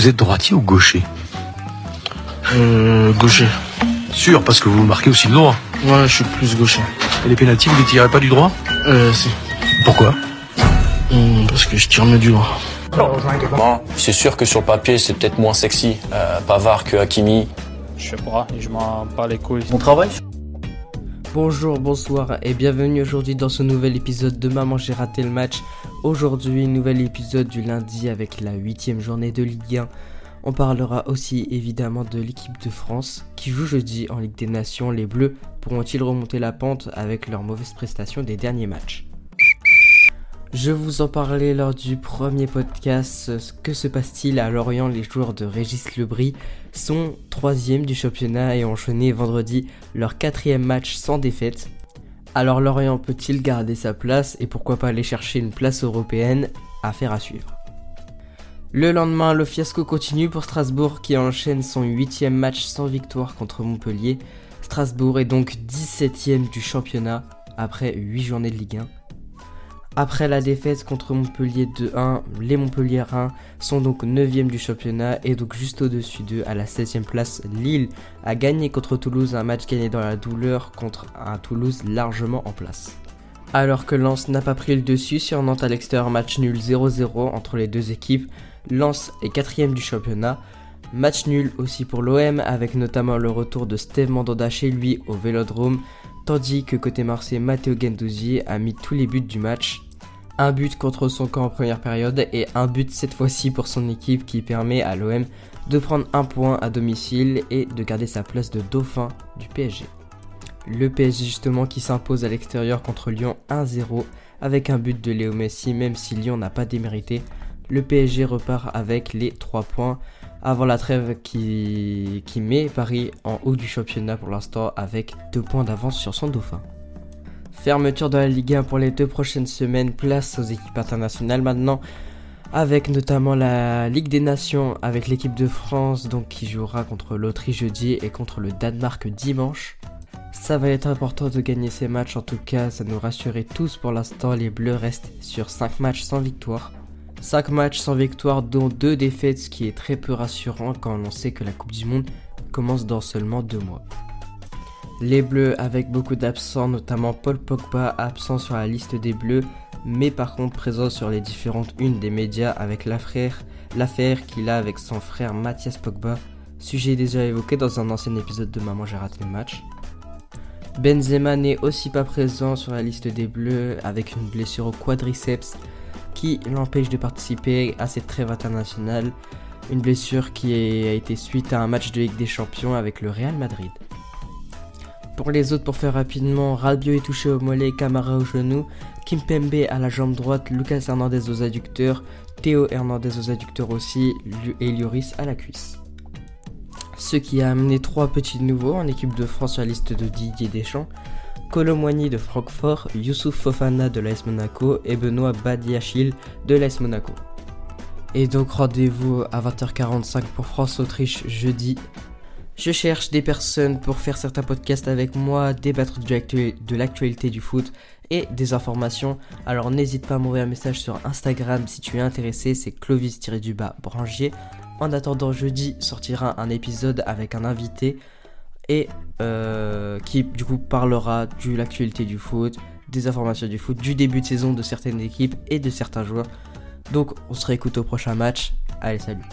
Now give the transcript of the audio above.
Vous êtes droitier ou gaucher Euh, gaucher. Sûr, parce que vous marquez aussi le droit. Ouais, je suis plus gaucher. Et les pénaltys, vous les tirez pas du droit Euh, si. Pourquoi Hum, parce que je tire mieux du droit. Bon, c'est sûr que sur le papier, c'est peut-être moins sexy, euh, Pavard que Hakimi. Je sais pas, je m'en bats les couilles. Mon travail Bonjour, bonsoir et bienvenue aujourd'hui dans ce nouvel épisode de Maman j'ai raté le match. Aujourd'hui, nouvel épisode du lundi avec la huitième journée de Ligue 1. On parlera aussi évidemment de l'équipe de France qui joue jeudi en Ligue des Nations. Les Bleus pourront-ils remonter la pente avec leurs mauvaises prestations des derniers matchs? Je vous en parlais lors du premier podcast. Que se passe-t-il à Lorient? Les joueurs de Régis Lebris sont troisième du championnat et ont enchaîné vendredi leur quatrième match sans défaite. Alors Lorient peut-il garder sa place et pourquoi pas aller chercher une place européenne? Affaire à suivre. Le lendemain, le fiasco continue pour Strasbourg qui enchaîne son huitième match sans victoire contre Montpellier. Strasbourg est donc 17ème du championnat après 8 journées de Ligue 1. Après la défaite contre Montpellier 2-1, les Montpelliérains sont donc 9e du championnat et donc juste au-dessus d'eux à la 16e place. Lille a gagné contre Toulouse, un match gagné dans la douleur contre un Toulouse largement en place. Alors que Lens n'a pas pris le dessus sur Nantes à l'extérieur, match nul 0-0 entre les deux équipes. Lens est 4 du championnat. Match nul aussi pour l'OM avec notamment le retour de Steve Mandanda chez lui au Vélodrome tandis que côté Marseille, Matteo Gendouzi a mis tous les buts du match. Un but contre son camp en première période et un but cette fois-ci pour son équipe qui permet à l'OM de prendre un point à domicile et de garder sa place de dauphin du PSG. Le PSG justement qui s'impose à l'extérieur contre Lyon 1-0 avec un but de Léo Messi même si Lyon n'a pas démérité. Le PSG repart avec les 3 points avant la trêve qui, met Paris en haut du championnat pour l'instant avec 2 points d'avance sur son dauphin. Fermeture de la Ligue 1 pour les deux prochaines semaines, place aux équipes internationales maintenant, avec notamment la Ligue des Nations avec l'équipe de France donc qui jouera contre l'Autriche jeudi et contre le Danemark dimanche. Ça va être important de gagner ces matchs, en tout cas ça nous rassurait tous pour l'instant, les Bleus restent sur 5 matchs sans victoire. 5 matchs sans victoire, dont 2 défaites, ce qui est très peu rassurant quand on sait que la Coupe du Monde commence dans seulement 2 mois. Les Bleus avec beaucoup d'absents, notamment Paul Pogba absent sur la liste des Bleus, mais par contre présent sur les différentes unes des médias avec l'affaire qu'il a avec son frère Mathias Pogba, sujet déjà évoqué dans un ancien épisode de Maman j'ai raté le match. Benzema n'est aussi pas présent sur la liste des Bleus avec une blessure au quadriceps qui l'empêche de participer à cette trêve internationale, une blessure qui a été suite à un match de Ligue des Champions avec le Real Madrid. Pour les autres, pour faire rapidement, Rabiot est touché au mollet, Camara au genou, Kimpembe à la jambe droite, Lucas Hernandez aux adducteurs, Théo Hernandez aux adducteurs aussi, et Lloris à la cuisse. Ce qui a amené trois petits nouveaux en équipe de France sur la liste de Didier Deschamps, Colomwani de Francfort, Youssouf Fofana de l'AS Monaco et Benoît Badiachil de l'AS Monaco. Et donc rendez-vous à 20h45 pour France-Autriche jeudi je cherche des personnes pour faire certains podcasts avec moi, débattre de l'actualité du foot et des informations. Alors n'hésite pas à m'envoyer un message sur Instagram si tu es intéressé, c'est Clovis-du-bas Brangier. En attendant, jeudi sortira un épisode avec un invité et euh, qui du coup parlera de l'actualité du foot, des informations du foot, du début de saison de certaines équipes et de certains joueurs. Donc on se réécoute au prochain match. Allez, salut